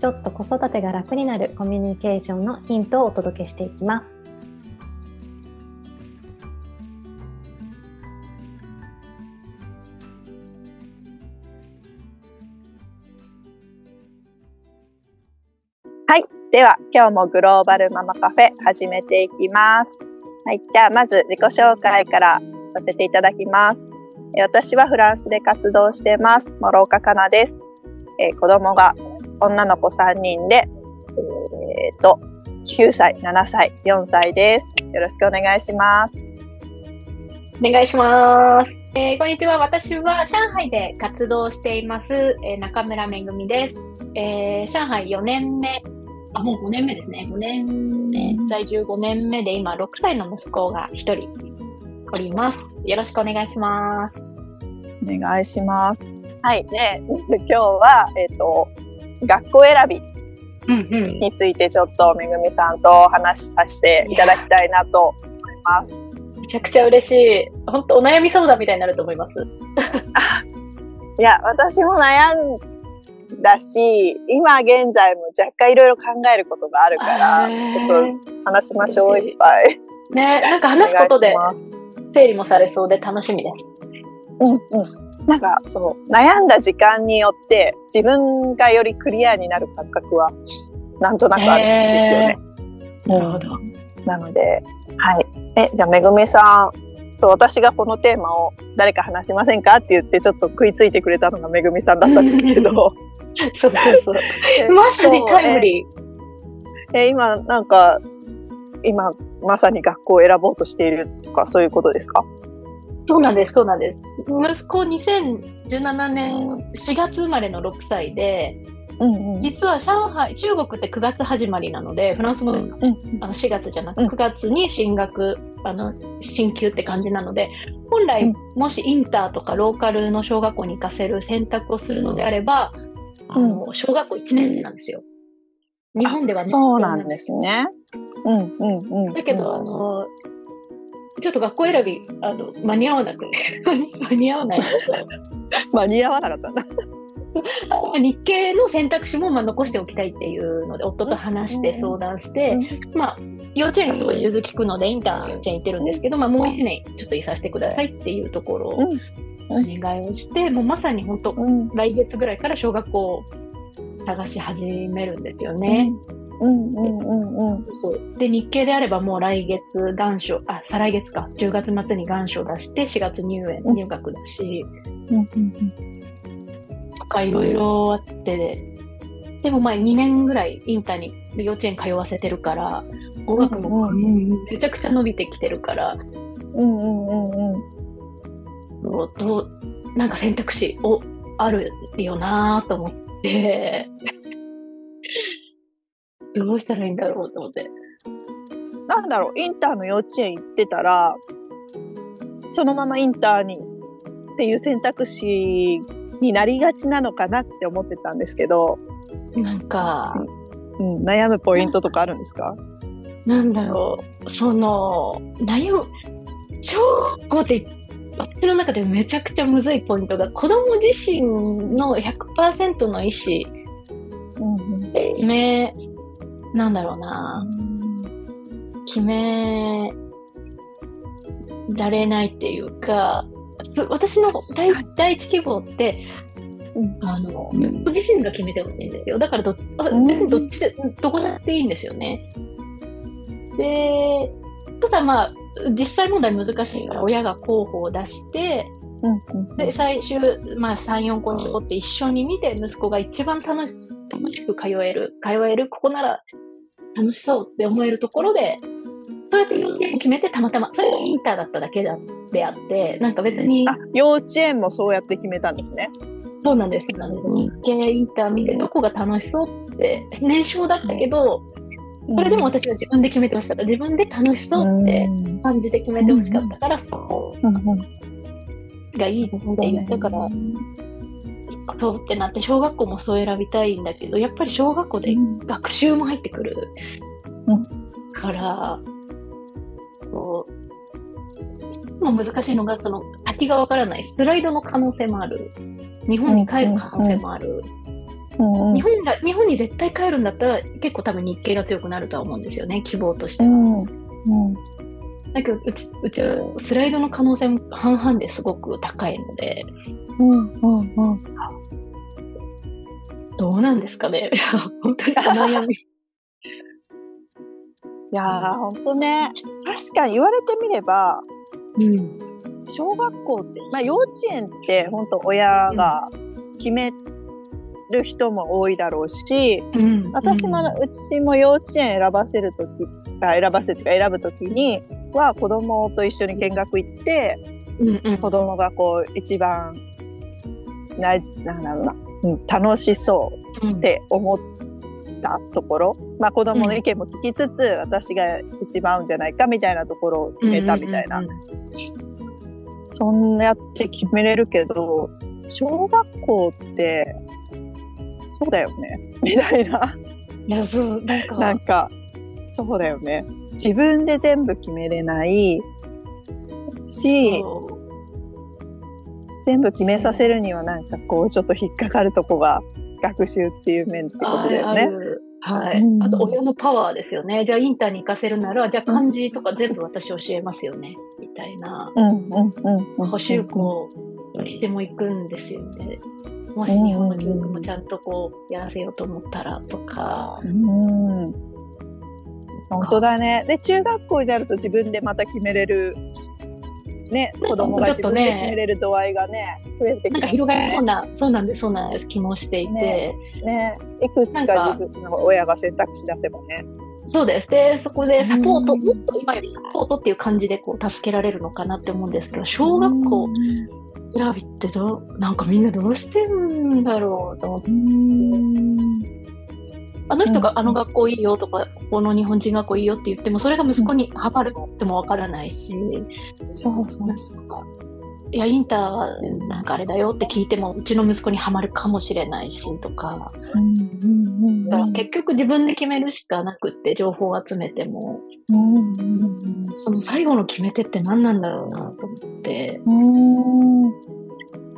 ちょっと子育てが楽になるコミュニケーションのヒントをお届けしていきます。はい。では、今日もグローバルママカフェ始めていきます。はい。じゃあ、まず自己紹介からさせていただきます。私はフランスで活動してます。諸岡かなです。えー、子供が女の子3人で、えっ、ー、と、9歳、7歳、4歳です。よろしくお願いします。お願いします。えー、こんにちは。私は上海で活動しています、えー、中村めぐみです。えー、上海4年目、あ、もう5年目ですね。5年目、在住5年目で今6歳の息子が1人おります。よろしくお願いします。お願いします。はい。で、今日は、えっ、ー、と、学校選びについてちょっとめぐみさんと話させていただきたいなと思います。めちゃくちゃ嬉しい。本当お悩み相談みたいになると思います。いや、私も悩んだし、今現在も若干いろいろ考えることがあるから、ちょっと話しましょう、いっぱい。ね、なんか話すことで整理もされそうで楽しみです。うんうん。なんかそう悩んだ時間によって自分がよりクリアになる感覚はなんとなくあるんですよね。なるほど。なので、はい。え、じゃあめぐみさん、そう、私がこのテーマを誰か話しませんかって言ってちょっと食いついてくれたのがめぐみさんだったんですけど。そうそうそう。まさにタイムリー。え、今なんか、今まさに学校を選ぼうとしているとかそういうことですか？そうなんです、そうなんです。息子2017年4月生まれの6歳で、うんうん、実は上海、中国って9月始まりなので、フランスも、うん、あの4月じゃなく9月に進学、あの、進級って感じなので、本来、もしインターとかローカルの小学校に行かせる選択をするのであれば、あの、小学校1年生なんですよ。日本ではね。そうなんですね。うんうんうん。だけど、あの、ちょっと学校選び、あの、間に合わなくて、間に合わない。間に合わなかったんだ。日系の選択肢もまあ残しておきたいっていうので夫と話して相談して、まあ、幼稚園と融通聞くのでインター幼稚園行ってるんですけど、まあ、もう1年ちょっといさせてくださいっていうところをお願いをして、もうまさに本当、来月ぐらいから小学校を探し始めるんですよね。うんうんうんうん。そう。で、日系であればもう来月願書、あ、再来月か、10月末に願書出して、4月入園、入学だし、うんうんうん、とかいろいろあって、でもまあ2年ぐらいインターに幼稚園通わせてるから、語学もめちゃくちゃ伸びてきてるから、うんうんうんうん。どう、なんか選択肢をあるよなと思って、どうしたらいいんだろうと思って。なんだろう、インターの幼稚園行ってたら、そのままインターにっていう選択肢になりがちなのかなって思ってたんですけど。なんか、うん、悩むポイントとかあるんですか？なんだろう、その、悩む、超こで私の中でめちゃくちゃむずいポイントが子供自身の100%の意思、うん、めなんだろうな、決められないっていうか、私の第第一希望って、あの、息子自身が決めてほしいんですよ。だからど、別にどっちで、どこだっていいんですよね。で、ただまあ、実際問題難しいから、親が候補を出して、で最終、まあ、3、4個に絞って一緒に見て、息子が一番楽し楽しく通える、通える、ここなら楽しそうって思えるところで、そうやって幼稚園を決めてたまたま、それがインターだっただけであって、なんか別に。あ、幼稚園もそうやって決めたんですね。そうなんです。日系インター見てどこが楽しそうって、年少だったけど、これでも私は自分で決めてほしかった。自分で楽しそうって感じて決めてほしかったから、そうがいいって言ったから、そうってなって小学校もそう選びたいんだけどやっぱり小学校で学習も入ってくるから、こうも難しいのがその先がわからないスライドの可能性もある。日本に帰る可能性もある、日本が日本に絶対帰るんだったら結構多分日系が強くなるとは思うんですよね希望としては。うんうんだけどうちうちはスライドの可能性も半々ですごく高いので、うんうんうん、どうなんですかね。本当にお悩み。いやー、ほんとね、確かに言われてみれば、うん、小学校って、まあ幼稚園って本当親が決める人も多いだろうし、うん、私も、うちも幼稚園選ばせるとき、選ばせるとか選ぶときには子供と一緒に見学行って、うんうん、子供がこう一番、な、なんだろうな、うん、楽しそうって思ったところ、うん、まあ子供の意見も聞きつつ、うん、私が一番合うんじゃないかみたいなところを決めたみたいな。そんなやって決めれるけど、小学校って、そうだよね。みたいな。いや、そう、なんか。なんか、そうだよね。自分で全部決めれないし、全部決めさせるにはなんかこうちょっと引っかかるとこが学習っていう面ってことだよね。はい。あと、親のパワーですよね。じゃあ、インターに行かせるなら、じゃあ、漢字とか全部私教えますよね。みたいな。うん、うん、うん。補習校、いても行くんですよね。もし日本の教育もちゃんとこう、やらせようと思ったら、とか。うん。本当だね。で、中学校になると自分でまた決めれるね、子供が自分で決めれる度合いがね、増えてきて、なんか広がるような、そうなんです、そうなんです、気もしていて。ね、ねいくつか自分の親が選択肢出せばね。そうです。で、そこでサポート、もっと今よりサポートっていう感じでこう助けられるのかなって思うんですけど、小学校選びってどう、なんかみんなどうしてるんだろうと思って。あの人があの学校いいよとか、ここの日本人学校いいよって言っても、それが息子にハマるってもわからないし。そうそうそう。いや、インターはなんかあれだよって聞いても、うちの息子にはまるかもしれないし、とか。だから結局自分で決めるしかなくって、情報を集めても。その最後の決め手って何なんだろうなと思って。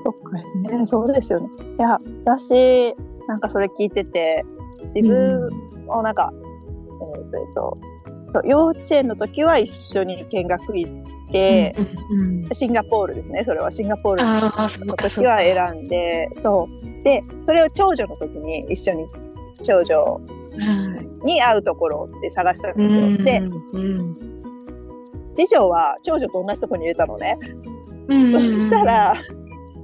そっかね、そうですよね。いや、私、なんかそれ聞いてて、自分をなんか、うん、えっと、幼稚園の時は一緒に見学行って、うんうん、シンガポールですね。それはシンガポールの時は選んで、そう。で、それを長女の時に一緒に長女に会うところって探したんですよ。で、次女は長女と同じとこに入れたのね。そしたら、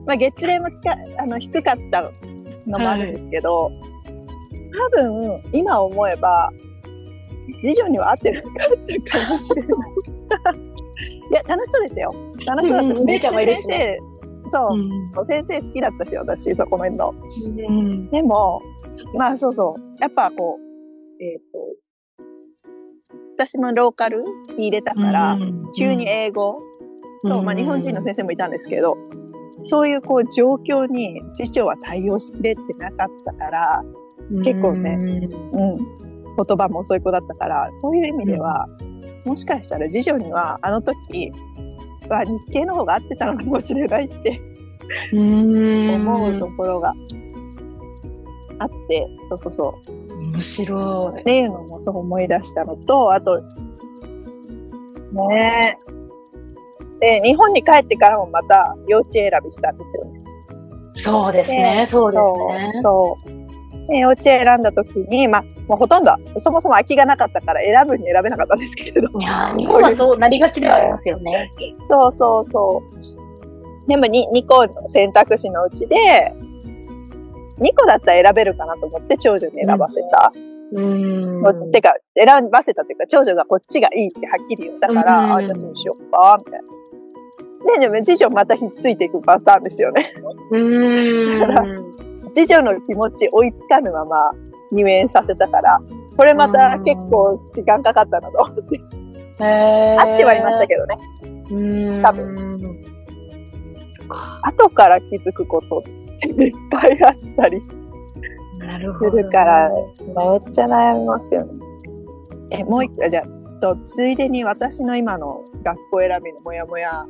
まあ、月齢も近あの低かったのもあるんですけど、はい多分、今思えば、次女には合ってなかったかもしれない。いや、楽しそうですよ。楽しそうだったし、姉ちゃんもいるし、ね、そう、うん、先生好きだったし、私、そこのの。うん、でも、まあそうそう。やっぱこう、えっ、ー、と、私もローカルに入れたから、うん、急に英語と、まあ日本人の先生もいたんですけど、そういうこう状況に次女は対応しきれてなかったから、結構ね、うん、言葉も遅い子だったから、そういう意味では、もしかしたら次女にはあの時は日系の方が合ってたのかもしれないって思うところがあって、そうそうそう。面白い。っていうのもそう思い出したのと、あと、ねで、日本に帰ってからもまた幼稚園選びしたんですよね。そうですね、そうですね。そう。幼稚園選んだ時に、まあ、もうほとんど、そもそも空きがなかったから選ぶに選べなかったんですけれども。いや日本はそうなりがちではありますよね。そうそうそう。でも 2, 2個の選択肢のうちで、2個だったら選べるかなと思って長女に選ばせた。うん。てか、選ばせたというか、長女がこっちがいいってはっきり言ったから、あ、じゃあそうしようか、みたいな。で、でも次女またひっついていくパターンですよね。うん。次女の気持ち追いつかぬまま入園させたから、これまた結構時間かかったなと思って。へあってはいましたけどね。ど多分。後から気づくことっていっぱいあったりすなるほど。るから、めっちゃ悩みますよね。え、もう一個、じゃあ、ちょっとついでに私の今の学校選びのモヤモヤ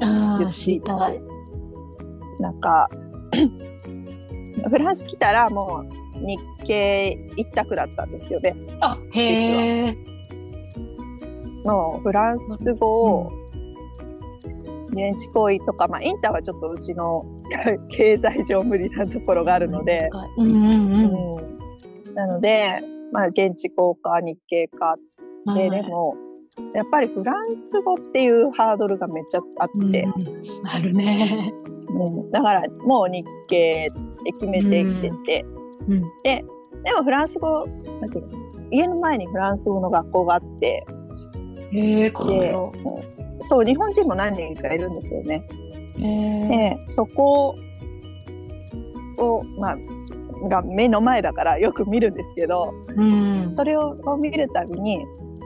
言っていいですたい。なんか、フランス来たらもう日系一択だったんですよね。あ、へえ。もうフランス語を、現地行為とか、まあインターはちょっとうちの経済上無理なところがあるので、うんうんうんなので、まあ現地校か日系かうん。で、でも、やっぱりフランス語っていうハードルがめっちゃあって、うんあるね。うんだからもう日系って決めてきてて、うん。でもフランス語、なんていうの家の前にフランス語の学校があって、へえ。そう、日本人も何人かいるんですよね。へえ。で、そこを、まあ、が目の前だからよく見るんですけど、うん。それを見るたびに、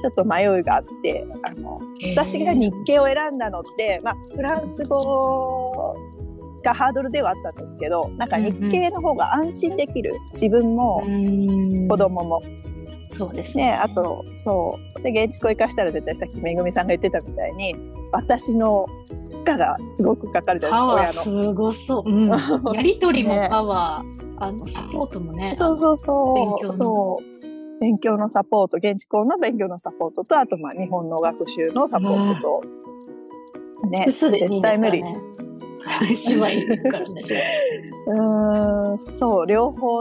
ちょっと迷いがあって、あの、私が日系を選んだのって、まあ、フランス語がハードルではあったんですけど、なんか日系の方が安心できる。自分もうん子供も。そうですね、あと、そう。で、現地校行かしたら絶対さっきめぐみさんが言ってたみたいに、私の負荷がすごくかかるじゃないですか。すごそう。うん。やりとりもパワー。あの、サポートもね。そうそうそう。そう。勉強のサポート、現地校の勉強のサポートと、あと、まあ、日本の学習のサポートと、ね、絶対無理。うーん、そう、両方、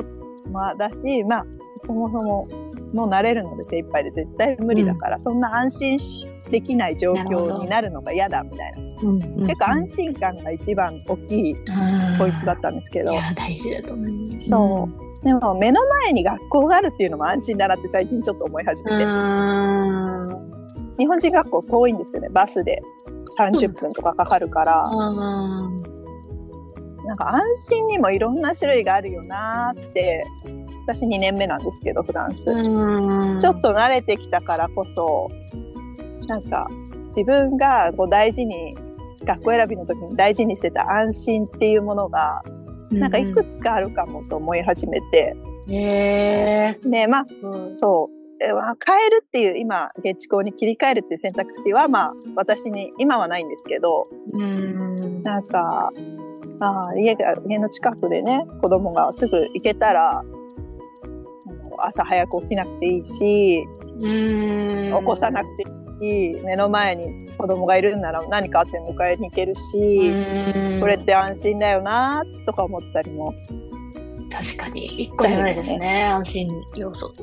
まあ、だし、まあ、そもそも、もう慣れるので精一杯で絶対無理だから、そんな安心しできない状況になるのが嫌だみたいな。うん。結構安心感が一番大きいポイントだったんですけどい、や、大事だと思います。そうでも目の前に学校があるっていうのも安心だなって最近ちょっと思い始めて、うん。日本人学校遠いんですよね、バスで30分とかかかるから、うん。なんか安心にもいろんな種類があるよなーって、私2年目なんですけど、フランス。うんちょっと慣れてきたからこそ、なんか自分がこう大事に、学校選びの時に大事にしてた安心っていうものが、なんかいくつかあるかもと思い始めて、へえ。で、まあ、うんそう。えまあ変えるっていう、今、現地校に切り替えるっていう選択肢は、まあ、私に、今はないんですけど、うん。なんか、まあ、家が、家の近くでね、子供がすぐ行けたら、朝早く起きなくていいし、うん。起こさなくていい、目の前に子供がいるんなら何かあっても迎えに行けるし、うん。これって安心だよな、とか思ったりも、確かに。一個じゃないですね、安心要素。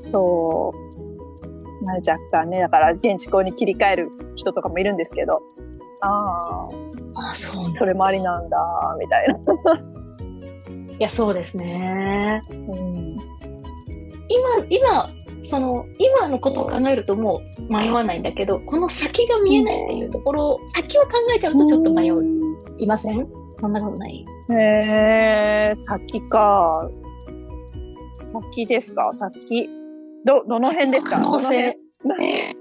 そう、まあ、若干ね、だから現地校に切り替える人とかもいるんですけど、ああ、あ、そうそれもありなんだ、みたいな。いや、そうですね。うん、今、今、その、今のことを考えるともう迷わないんだけど、この先が見えないっていうところ、先を考えちゃうとちょっと迷いません？そんなことない？へえ、先か。先ですか？先。ど、どの辺ですか？可能性。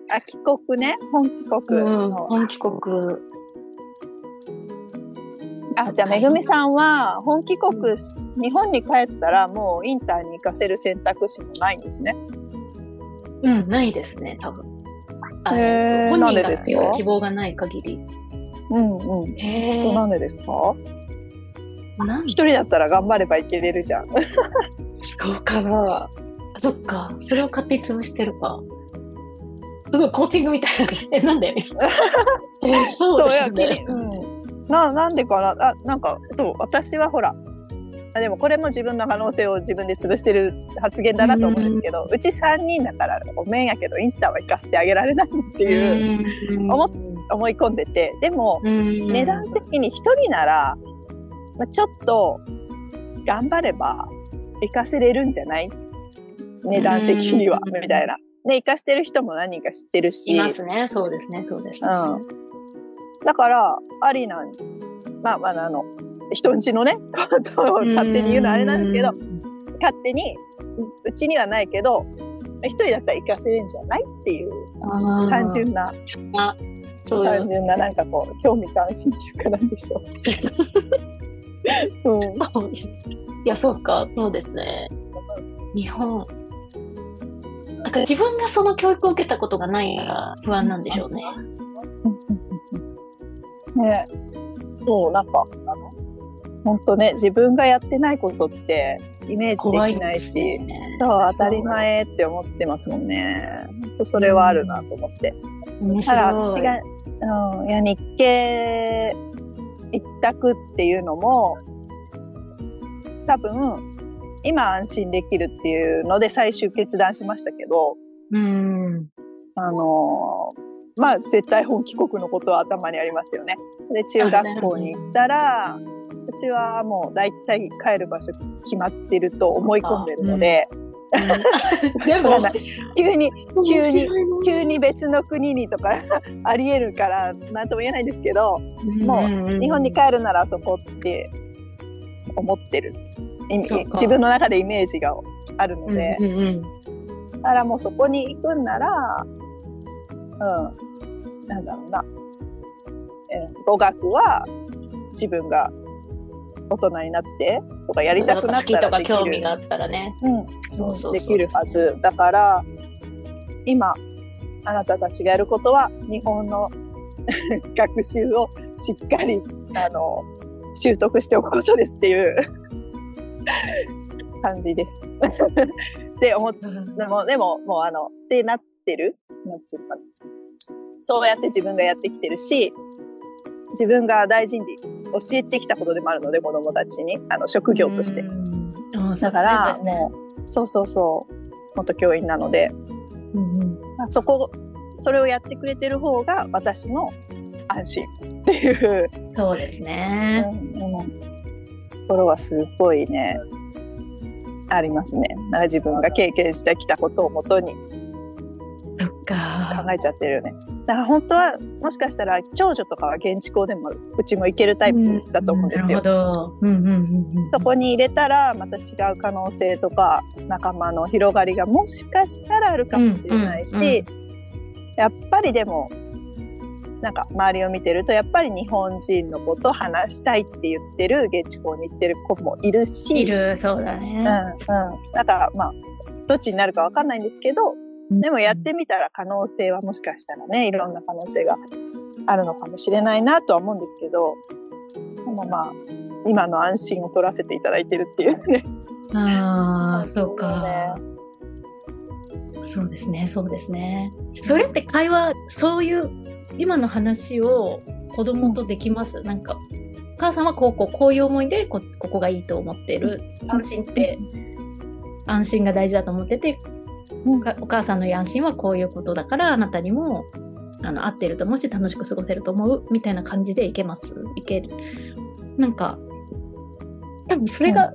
あ、帰国ね？本帰国うん、の。本帰国。あ、じゃあ、めぐみさんは、本帰国、日本に帰ったら、もうインターに行かせる選択肢もないんですね。うん、ないですね、多分。あえっと本人がなんでですか？強い希望がない限り。うんうん。へえ。なんでですか？一人だったら頑張ればいけれるじゃん。そうかな。そっか。それを勝手に潰してるか。すごいコーティングみたいな。え、なんで？えーそうですねき。うん。な、なんでかな？あ、なんか、そう、私はほら、あでもこれも自分の可能性を自分で潰してる発言だなと思うんですけど、うち3人だからごめんやけどインターは行かせてあげられないっていううん思っ思い込んでて、でもうん値段的に1人なら、まあ、ちょっと頑張れば行かせれるんじゃない？値段的には、うんみたいな。で、行かしてる人も何人か知ってるし。いますね。そうですね。そうですね。うん。だから、ありなん、まあまあ、あの、人んちのね、こ とを勝手に言うのはあれなんですけど、勝手にうちにはないけど一人だったら行かせれんじゃないっていう単純な単純ななんかこう興味関心っていうかなんでしょう。うん、いやそうか。そうですね。日本。だから自分がその教育を受けたことがないから不安なんでしょうね。ね。そう、なんか、あの、本当ね、自分がやってないことってイメージできないし、ね、そう、当たり前って思ってますもんね。本当それはあるなと思って。面だから白い。私が、うん、いや、日系一択っていうのも、多分、今安心できるっていうので最終決断しましたけど、うん。あのーまあ絶対本帰国のことは頭にありますよね。で、中学校に行ったら、うちはもう大体帰る場所決まってると思い込んでるので、でも急に、急に急に別の国にとか あり得るから何とも言えないんですけど、もう日本に帰るならあそこって思ってる。自分の中でイメージがあるのうんで、だからもうそこに行くんなら、うん、なんだろうな。えー語学は自分が大人になってとかやりたくなったらできる。興味があったらね。うん、できるはず。だから、今、あなたたちがやることは、日本の 学習をしっかり、あの、習得しておくことですっていう 感じです。って思っでも、でも、もうあの、ってなってるなんていうかなそうやって自分がやってきてるし、自分が大事に教えてきたことでもあるので、子供たちに、あの、職業として。だから、そうねそうそうそう、元教員なので、うんうんそこ、それをやってくれてる方が私の安心っていう、そうですね。うんうんところはすごいね、ありますね。なんか自分が経験してきたことをもとにそっか。考えちゃってるよね。だから本当は、もしかしたら長女とかは現地校でも、うちも行けるタイプだと思うんですよ。なるほど。うんうんうんうん。そこに入れたら、また違う可能性とか、仲間の広がりがもしかしたらあるかもしれないし、うんうんうんやっぱりでも、なんか周りを見てると、やっぱり日本人のことを話したいって言ってる、現地校に行ってる子もいるし、いる、そうだうん、うん。ね。なんか、まあ、どっちになるかわかんないんですけど、うんでもやってみたら可能性はもしかしたらね、いろんな可能性があるのかもしれないなとは思うんですけど、でもまあ、今の安心を取らせていただいてるっていうね。ああ、そうねか。そうですね、そうですね。それって会話、そういう今の話を子供とできます、なんか、お母さんはこうこうこういう思いでこここがいいと思ってる。安心って、安心が大事だと思ってて、うんかお母さんの安心はこういうことだから、あなたにもあの合ってると思うし、楽しく過ごせると思うみたいな感じでいけます？いける？なんか、多分それが、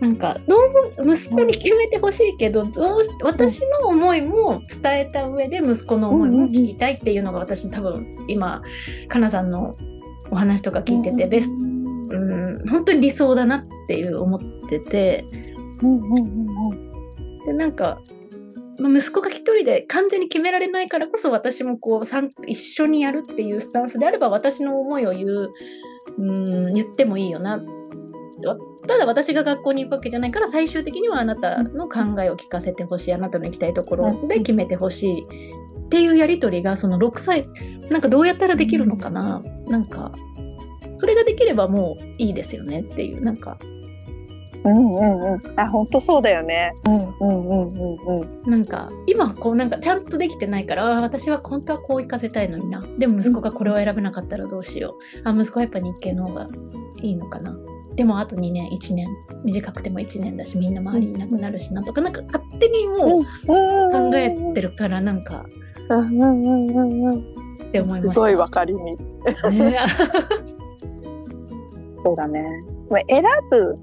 なんか、どうも息子に決めてほしいけど、どうし私の思いも伝えた上で息子の思いも聞きたいっていうのが私多分今、かなさんのお話とか聞いてて、ベスト、うん、本当に理想だなっていう思ってて、うんうんうんうん。で、なんか、まあ息子が一人で完全に決められないからこそ私もこう参一緒にやるっていうスタンスであれば私の思いを言う、うん、言ってもいいよな。わただ私が学校に行くわけじゃないから最終的にはあなたの考えを聞かせてほしい。あなたの行きたいところで決めてほしい。っていうやりとりがその6歳、なんかどうやったらできるのかな？なんか、それができればもういいですよねっていう、なんか、うんうんうん。あ、本当そうだよね。うんうんうんうんうん。なんか今こうなんかちゃんとできてないから私は本当はこう行かせたいのになでも息子がこれを選べなかったらどうしようあ息子はやっぱ日系の方がいいのかなでもあと2年1年短くても1年だしみんな周りいなくなるしなとかなんか勝手にもう考えてるからなんかうんうんうんうんうん。って思いましたすごい分かりみ。ね そうだね。まあ選ぶん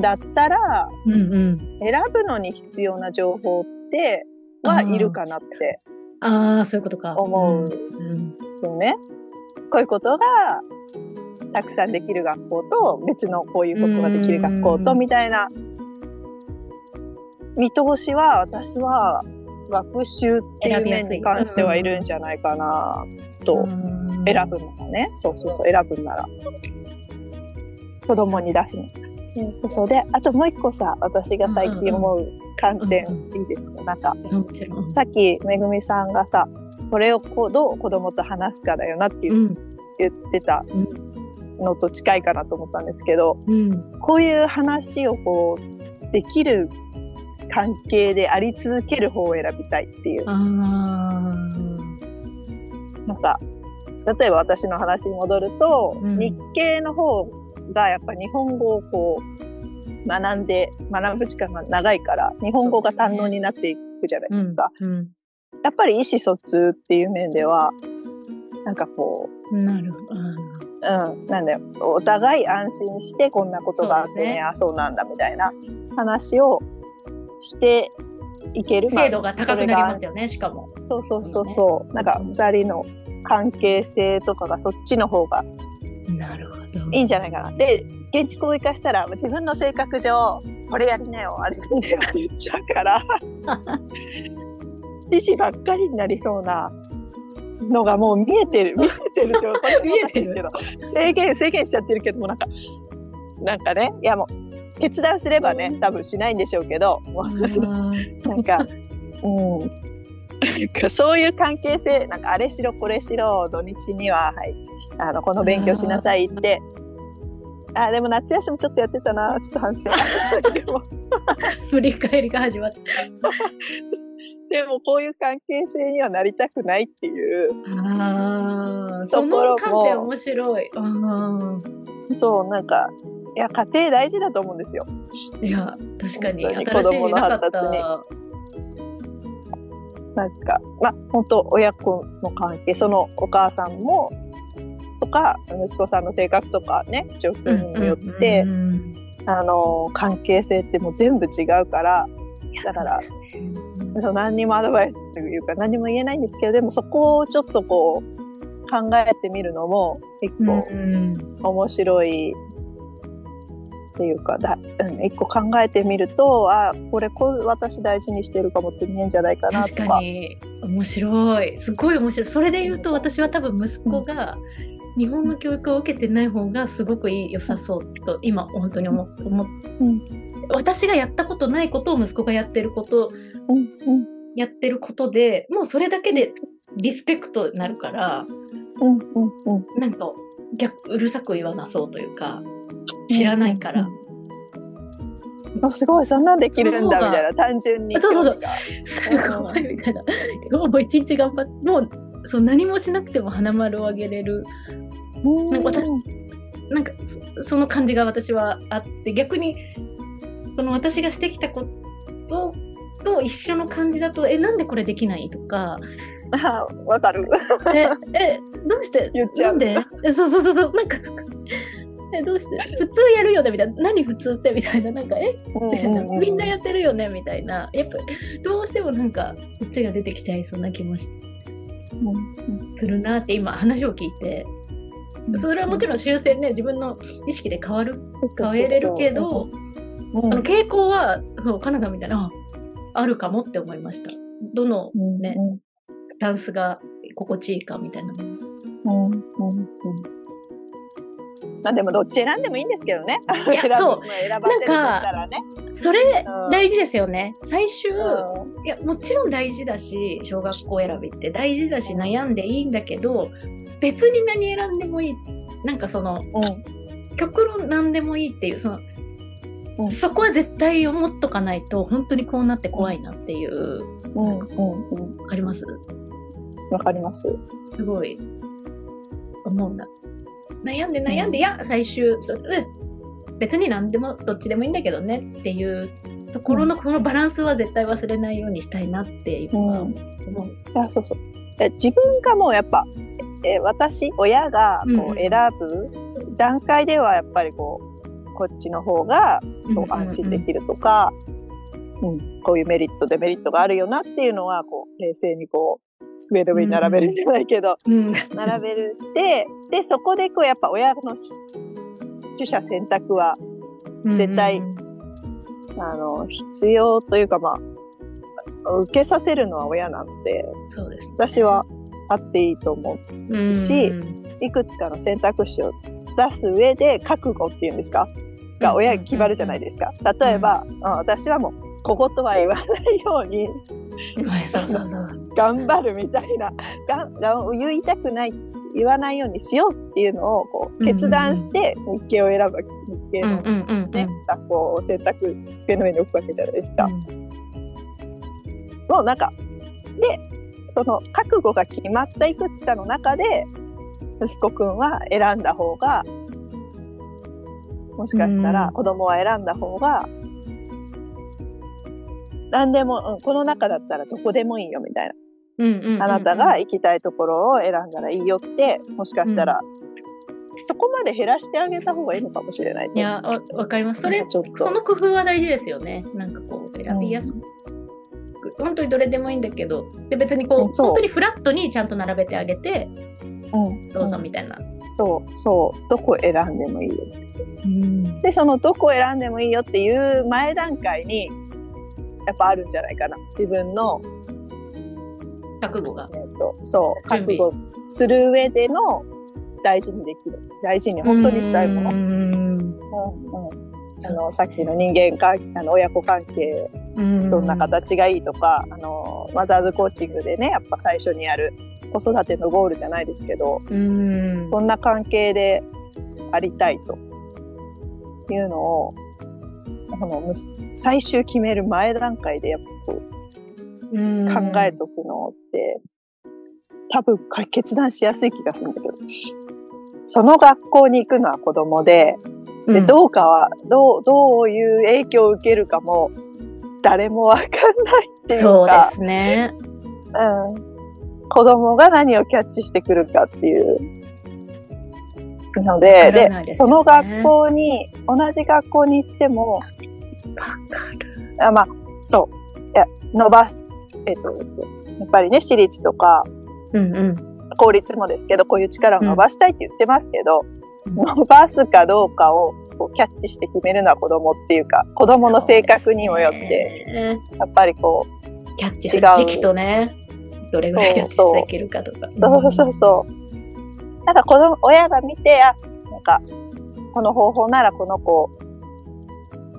だったら、うんうん。選ぶのに必要な情報って、はいるかなって。ああそういうことか。思ううんよね。こういうことがたくさんできる学校と別のこういうことができる学校とみたいな。見通しは私は学習っていう面に関してはいるんじゃないかなと。選ぶのがね。そうそうそう選ぶんなら。子供に出すの。そうそう。であともう一個さ私が最近思う観点、いいですか？なんかさっきめぐみさんがさこれをこうどう子供と話すかだよなっていう、うん、言ってたのと近いかなと思ったんですけど、うん、こういう話をこうできる関係であり続ける方を選びたいっていう。なんか例えば私の話に戻ると、うん、日系の方がやっぱ日本語をこう学んで学ぶ時間が長いから日本語が堪能になっていくじゃないですか。すね。うんうん、やっぱり意思疎通っていう面ではなんかこうなるほど。うん、なんだよ。お互い安心してこんなことがあってね、ね、あそうなんだみたいな話をしていける精度が高くなりますよねしかも。そうそうそうそう、ね、なんか二人の関係性とかがそっちの方がなるほどいいんじゃないかな。で現地校を生かしたら自分の性格上これやりなよあれやりなよって言っちゃうから。意思ばっかりになりそうなのがもう見えてる見えてるって これ見えてるんですけど。制限制限しちゃってるけどもなんかなんかねいやもう決断すればね多分しないんでしょうけどなんかうん。そういう関係性なんかあれしろこれしろ土日には、はい、あのこの勉強しなさいって。あでも夏休みちょっとやってたな。ちょっと反省。で も振り返りが始まった。でもこういう関係性にはなりたくないっていう。あその観点面白い。そうなんかいや家庭大事だと思うんですよ。いや確かに子供の発達に。なんかまあ本当親子の関係そのお母さんもとか息子さんの性格とかね状況によって、あの関係性ってもう全部違うからだからそう何にもアドバイスというか何も言えないんですけどでもそこをちょっとこう考えてみるのも一個面白いっていうかだ、うん、一個考えてみるとあこれこ私大事にしてるかもって見えんじゃないかなとか。確かに。面白い。すごい面白い。それで言うと私は多分息子が、日本の教育を受けてない方がすごくいい良さそうと今本当に思思、うん、私がやったことないことを息子がやってること、うんうん、やってることでもうそれだけでリスペクトになるから、うんうんうん、なんか逆うるさく言わなそうというか知らないから。うんうんあすごいそんなんできるんだみたいな単純に。そうそうそう。すごいみたいな。もう一日頑張ってもうそう何もしなくても花丸をあげれるなんかなんかその感じが私はあって逆にその私がしてきたことと一緒の感じだとえなんでこれできないとか。あわかる。ええどうして？言っちゃう。なんで？そうそうそうなんかえどうして？普通やるよねみたいな。何普通って？みたいな。なんかえ、みんなやってるよねみたいな。やっぱどうしてもなんかそっちが出てきちゃいそうな気もし、うん、するなって今話を聞いてそれはもちろん修正ね自分の意識で変わる変えれるけど、あの傾向はそうカナダみたいなあるかもって思いました。どのね、ダンスが心地いいかみたいなうんうんうんまあでもどっち選んでもいいんですけどね。いやそう。選ばせるとしたらね。それ大事ですよね。うん、最終、うん、いやもちろん大事だし小学校選びって大事だし悩んでいいんだけど別に何選んでもいい。なんかその、うん、極論何でもいいっていうその、うん、そこは絶対思っとかないと本当にこうなって怖いなっていう、うん、うん。うん、分かります？わかります。すごい。思うんだ。悩んで悩んで、いや最終そ、うん、別に何でもどっちでもいいんだけどねっていうところのこのバランスは絶対忘れないようにしたいなっていうのは思う。あそうそう。自分がもうやっぱえ私親がこう選ぶ段階ではやっぱりこうこっちの方がそう安心できるとか、うん、こういうメリットデメリットがあるよなっていうのはこう冷静にこう机の上に並べるんじゃないけど、うん、並べるってで、そこでこう、やっぱ親の取捨選択は、絶対あの、必要というか、まあ、受けさせるのは親なので、そうです、私はあっていいと思うし、いくつかの選択肢を出す上で覚悟っていうんですか？が親が決まるじゃないですか。例えば、うん、私はもう、小言は言わないように、頑張るみたいな言いたくない言わないようにしようっていうのをこう決断して日系を選ぶ日系の、ね学校を選択机の上に置くわけじゃないですか。うん、もうなんかでその覚悟が決まったいくつかの中で息子くんは選んだ方がもしかしたら子供は選んだ方が何でも、うん、この中だったらどこでもいいよみたいな。あなたが行きたいところを選んだらいいよって、もしかしたら、うん、そこまで減らしてあげた方がいいのかもしれない。いや、わわかります。それ、ちょっとその工夫は大事ですよね。なんかこう、選びやすく。うん、本当にどれでもいいんだけど、で別にこう、うん、本当にフラットにちゃんと並べてあげて、うん、どうぞみたいな。そう、そう、どこ選んでもいいよ。うん、で、そのどこ選んでもいいよっていう前段階に、やっぱあるんじゃないかな。自分の覚悟が。えーと、そう覚悟する上での大事にできる大事に本当にしたいもの。うんうんあのさっきの人間関係あの親子関係どんな形がいいとかあのマザーズコーチングでねやっぱ最初にやる子育てのゴールじゃないですけどうん。こんな関係でありたいというのをこの最終決める前段階でやっぱこう考えとくのって、多分決断しやすい気がするんだけど。その学校に行くのは子供で、で、どうかは、どう、どういう影響を受けるかも、誰もわかんないっていうか。そうですね。うん。子供が何をキャッチしてくるかっていう。ので、で、ね、その学校に、同じ学校に行っても、わかる。あまあ、そう。いや、伸ばすえっ、ー、と、やっぱりね、私立とか、うんうん、公立もですけど、こういう力を伸ばしたいって言ってますけど、うん、伸ばすかどうかをこうキャッチして決めるのは子供っていうか、子供の性格にもよって、やっぱりこう、キャッチする時期とね、どれぐらいキャッチできるかとか。そうそうそう。なんか子供、親が見て、あ、なんか、この方法ならこの子、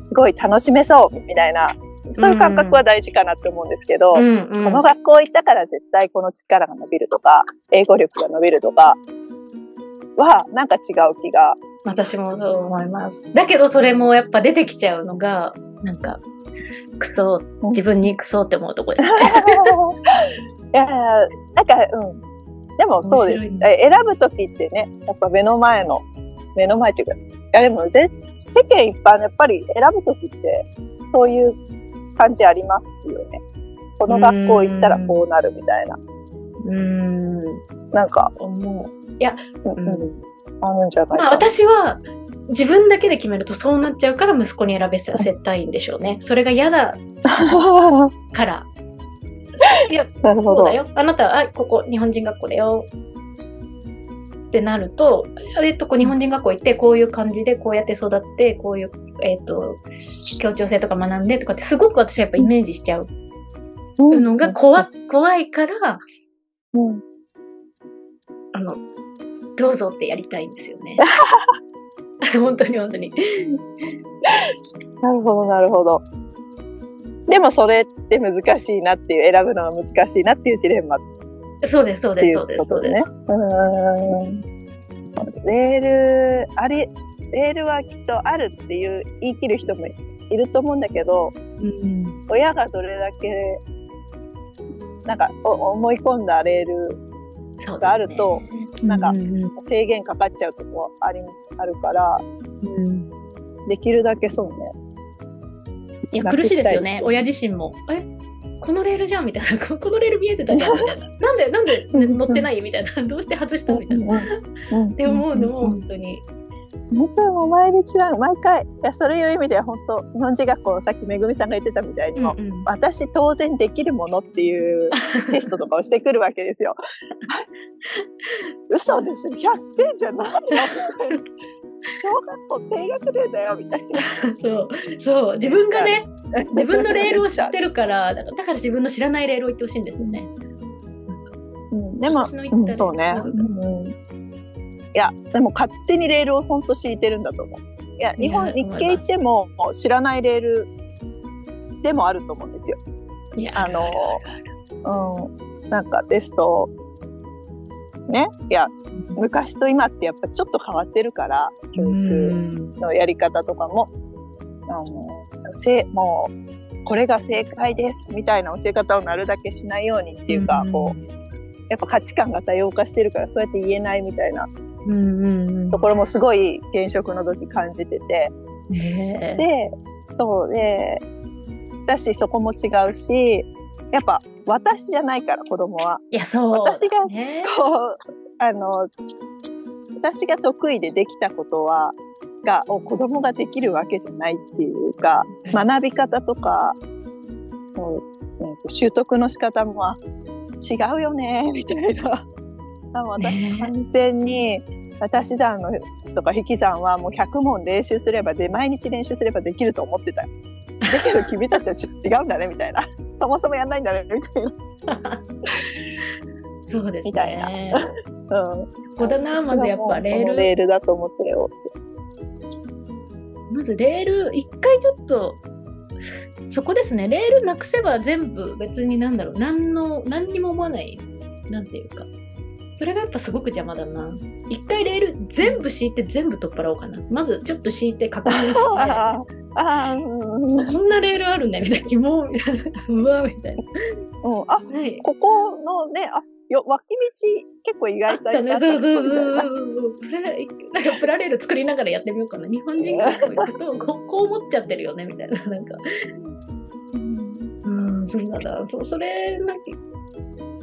すごい楽しめそうみたいなそういう感覚は大事かなって思うんですけど、うんうん、この学校行ったから絶対この力が伸びるとか、英語力が伸びるとかは、なんか違う気が。私もそう思います。だけどそれもやっぱ出てきちゃうのが、なんか、クソ、自分にクソって思うとこですね。いやなんか、うん。でもそうです。選ぶときってね、やっぱ目の前の、目の前っていうか、いやでもぜ世間一般やっぱり選ぶときって、そういう感じありますよね。この学校行ったらこうなるみたいな。うん。なんか、思う。いや、うん。あるんじゃないまあ私は、自分だけで決めるとそうなっちゃうから息子に選べさせたいんでしょうね。それが嫌だから。いや、なるほど。そうだよ。あなたは、あ、ここ日本人学校だよ。ってなると、えっと、こう日本人学校行って、こういう感じで、こうやって育って、こういう、えっと、協調性とか学んでとかって、すごく私はやっぱイメージしちゃうのが怖,、怖いから、うん、あの、どうぞってやりたいんですよね。本当に本当に。なるほど、なるほど。でもそれって難しいなっていう、選ぶのが難しいなっていうジレンマそうです、そうです、そうです、そうです。レール、あれ、レールはきっとあるっていう言い切る人もいると思うんだけど、うん、親がどれだけ、なんか思い込んだレールがあると、ね、なんか制限かかっちゃうとこありあるから、うん、できるだけそうね。いや、苦しいですよね、親自身も。え？このレールじゃん？みたいな、このレール見えてたじゃん？みたいな、なんで、なんで乗ってない？みたいな、どうして外した？みたいな、って思うのも本当に本当にもう毎日は毎回いやそういう意味では本当日本人学校さっきめぐみさんが言ってたみたいにも、うんうん私当然できるものっていう テストとかをしてくるわけですよ。嘘でしょ ?100 点じゃないの？みたいな。小学校低学年だよみたいな。そうそう自分がね自分のレールを知ってるからだから自分の知らないレールを言ってほしいんですよね。うん、でも、うん、そうね、うん。いや、でも勝手にレールを本当敷いてるんだと思う。いや、日本、日系行っても知らないレールでもあると思うんですよ。いやあのうん。なんかテスト、ね？いや、昔と今ってやっぱちょっと変わってるから、教育うんのやり方とかも、あの、せもう、これが正解ですみたいな教え方をなるだけしないようにっていうか、こう、やっぱ価値観が多様化してるからそうやって言えないみたいなところもすごい現職の時感じてて。で、そうで、私そこも違うし、やっぱ私じゃないから子供は。いやそう私が、ねそう、あの、私が得意でできたことは、が、を子供ができるわけじゃないっていうか、学び方とか、もうえーと習得の仕方もあ違うよね、みたいな。多分私ね完全に、足し算のとか引き算はもう100問練習すればで、毎日練習すればできると思ってたよ。だけど君たちは違うんだね、みたいな。そもそもやんないんだね、みたいな。そうですみたいなね。うん。ここだなまずやっぱレールレールだと思ってよ。まずレール一回ちょっとそこですねレールなくせば全部別になんだろう何の何にも思わないなんていうかそれがやっぱすごく邪魔だな。一回レール全部敷いて全部取っ払おうかな。まずちょっと敷いて確認して ああ、ああ、うん。うん。こんなレールあるねみたいな。疑問みたいな。うわみたいなあ、はい。ここのね、あ、よ、脇道結構意外とあったそうそうそうそう。そうプラなんかプラレール作りながらやってみようかな。日本人学校行くとここう思っちゃってるよねみたいな。なんか。うんそうなんだ。そうそれなんか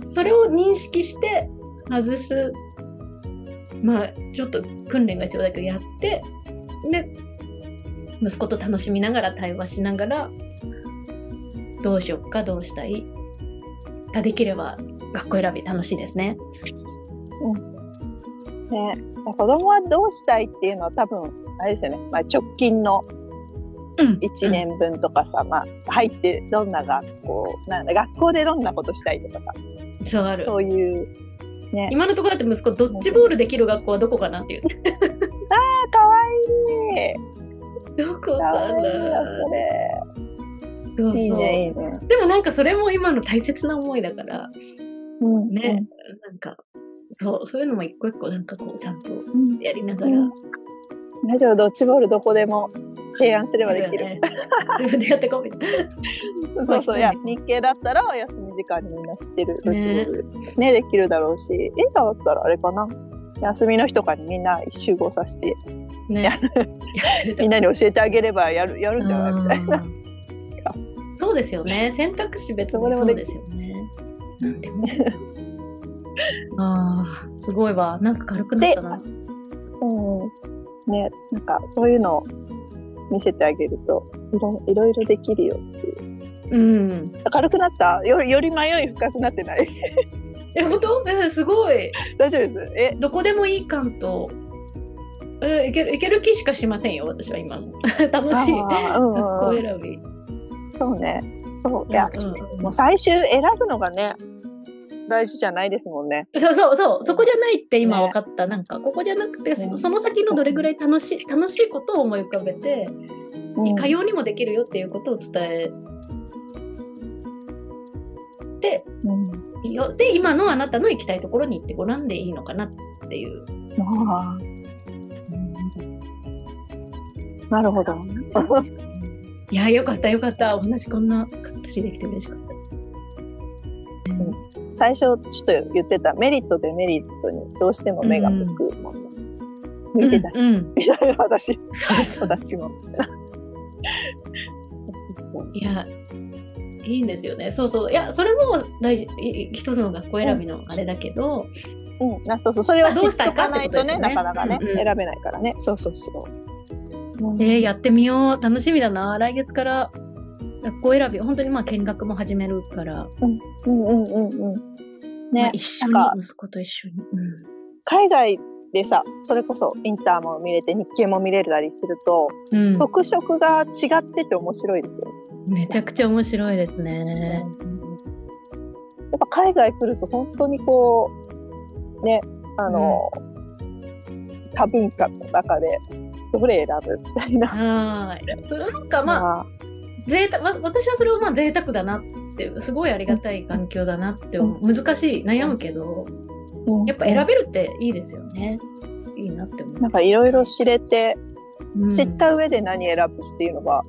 それを認識して外すまあちょっと訓練が必要だけどやってで息子と楽しみながら対話しながらどうしよっかどうしたいができれば学校選び楽しいですね。ね。子供はどうしたいっていうのは多分、あれですよね。まあ直近のうん1年分とかさ、まあ入ってどんな学校、なんだ、学校でどんなことしたいとかさ、そうあるそういう、ね。今のところだって息子ドッジボールできる学校はどこかなっていう。あ、かわいい。どこかな、なそれ。そうそういいね、いいね。でもなんかそれも今の大切な思いだからうんね、なんかそうそういうのも一個一個なんかこうちゃんとうんやりながら、うん大丈夫、ドッジボールどこでも提案すればできる。ね。自分でやってこうみたいな。そうそう、いやまあ、日系だったら休み時間にみんな知ってるドッジボールねできるだろうし、映画だったらあれかな。休みの日とかにみんな集合させて、ね。みんなに教えてあげればやる、やるんじゃないみたいな。うん そうですよね。選択肢別にそうですよね。ああ、すごいわ。なんか軽くなったな。うん。ね、なんかそういうのを見せてあげると、いろいろいろできるよっていう。うん。軽くなった？よより迷い深くなってない？え、本当？えすごい。大丈夫です？え、どこでもいい感と、えいけるいける気しかしませんよ、私は今の。楽しい。うんうん学校選び。そうね。そう。いや、うんうんうんもう最終選ぶのがね、大事じゃないですもんね。そうそうそう、そこじゃないって今ね分かった。なんか、ここじゃなくて、ねそその先のどれぐらい楽しい、楽しいことを思い浮かべて、うんかようにもできるよっていうことを伝えて、うんよで、今のあなたの行きたいところに行ってごらんでいいのかなっていう。ああなるほど。いや、よかったよかった。お話こんながっつりできて嬉しかった。最初ちょっと言ってたメリットデメリットにどうしても目が向くもんね。見てたし、うんうんみたいな私、私も。そうそうそう。いや、いいんですよね。そうそう。いや、それも大事、い一つの学校選びのあれだけど、うん、あそうそう、それは知っどうしたいかないとね、ってことですよねなかなかね、うんうん選べないからね。そうそうそう。うんえー、やってみよう。楽しみだな。来月から学校選び、本当にまあ見学も始めるから、うんうんうんうん。まあね、一緒に息子と一緒に。海外でさ、それこそインターも見れて日経も見れたりすると、うん。うん特色が違ってて面白いですよね。めちゃくちゃ面白いですね。やっぱ海外来ると本当にこう、ね、あの、多文化の中でどれ選ぶみたいな。はい。それなんかまあ、まあ、贅沢わ私はそれをまあ贅沢だなってすごいありがたい環境だなって思う、難しい悩むけどやっぱ選べるっていいですよね。いいなって思う。なんかいろいろ知れて、うん。知った上で何選ぶっていうのが、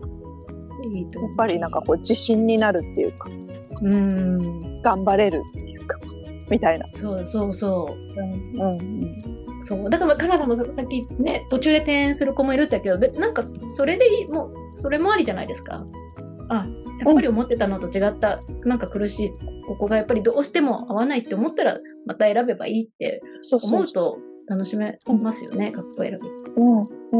いいと思う。やっぱりなんかこう自信になるっていうか、うん。頑張れるっていうか、みたいな。そうそうそう。ん。うん。うそう。だからカナダもささっきね途中で転園する子もいるって言ったけどべなんかそれでいいもうそれもありじゃないですかあやっぱり思ってたのと違った、なんか苦しいここがやっぱりどうしても合わないって思ったらまた選べばいいって思うと楽しめますよね、学校選び。うん。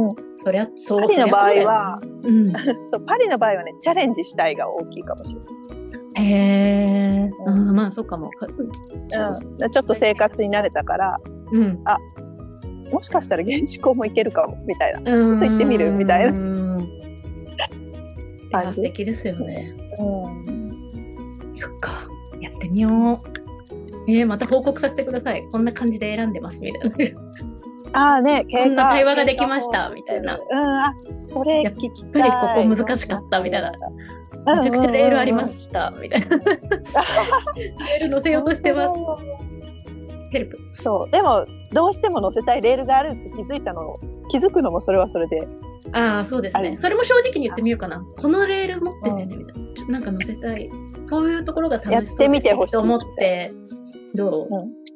うん。そりゃ、そう。パリの場合は、そうだよね そう、パリの場合はね、チャレンジしたいが大きいかもしれうん。へえ、うんまあそうかも。かない。うん。ちょっと生活に慣れたから、うん。もしかしたら現地校も行けるかも、みたいな。ちょちょっと行ってみるみたいなな。感じ？素敵ですよね。うん。そっか。やってみよう。えー、また報告させてください。こんな感じで選んでますみたいな。ああね、こんな対話ができましたみたいな。うん、あ、それやっ。ぱりここ難しかったみたいな。めちゃくちゃレールありましたみたいな。レール乗せようとしてます。ヘルプ。そう。でも、どうしても乗せたいレールがあるって気づいたの、気づくのもそれはそれで。ああ、そうですね。それも正直に言ってみようかな。このレール持っててね、みたいな。なんか乗せたい。こういうところが楽しそうやってみてほしいと思って、どう、うん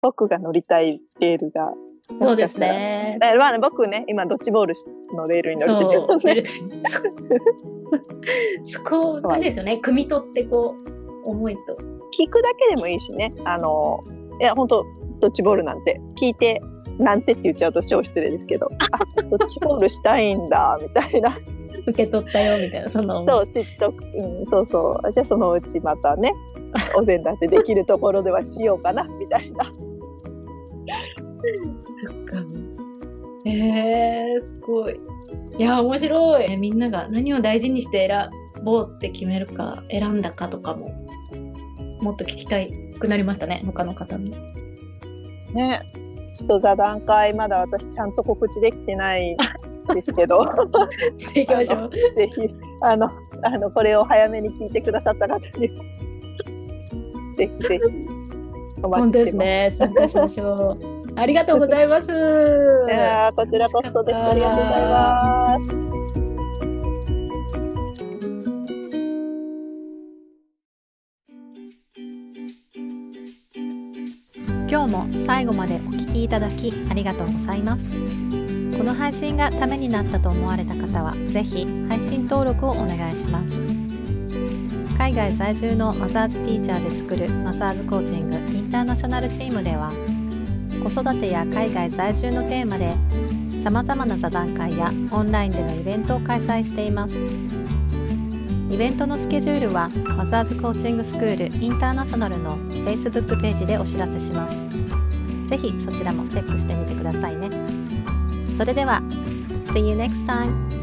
僕が乗りたいレールが。そうですね。えまあね、僕ね、今ドッジボールのレールに乗れてそう。るね。そこ、感じですよね。汲み取って、こう、思いと。聞くだけでもいいしね。あの、いや、本当ドッジボールなんて、聞いて、なんてって言っちゃうと超失礼ですけど、あ、ドッジボールしたいんだ、みたいな。受け取ったよ、みたいな。その、そう、知っとく。うん、そうそう。じゃあそのうちまたね、お膳立てできるところではしようかな、みたいな。そっか。えー、すごい。いや、面白い。えみんなが何を大事にして選ぼうって決めるか、選んだかとかも、もっと聞きたいくなりましたね、他の方に。ね。ちょっと座談会、まだ私ちゃんと告知できてないですけど。ぜひ、あの、あの、これを早めに聞いてくださった方には、ぜひぜひ、お待ちしてます。ですね。参加しましょう。ありがとうございます。いやーこちらこそです。ありがとうございます。最後までお聞きいただきありがとうございます。この配信がためになったと思われた方はぜひ配信登録をお願いします。海外在住のマザーズティーチャーで作るマザーズコーチングインターナショナルチームでは子育てや海外在住のテーマでさまざまな座談会やオンラインでのイベントを開催しています。イベントのスケジュールはマザーズコーチングスクールインターナショナルの Facebook ページでお知らせします。ぜひそちらもチェックしてみてくださいね。それでは、See you next time!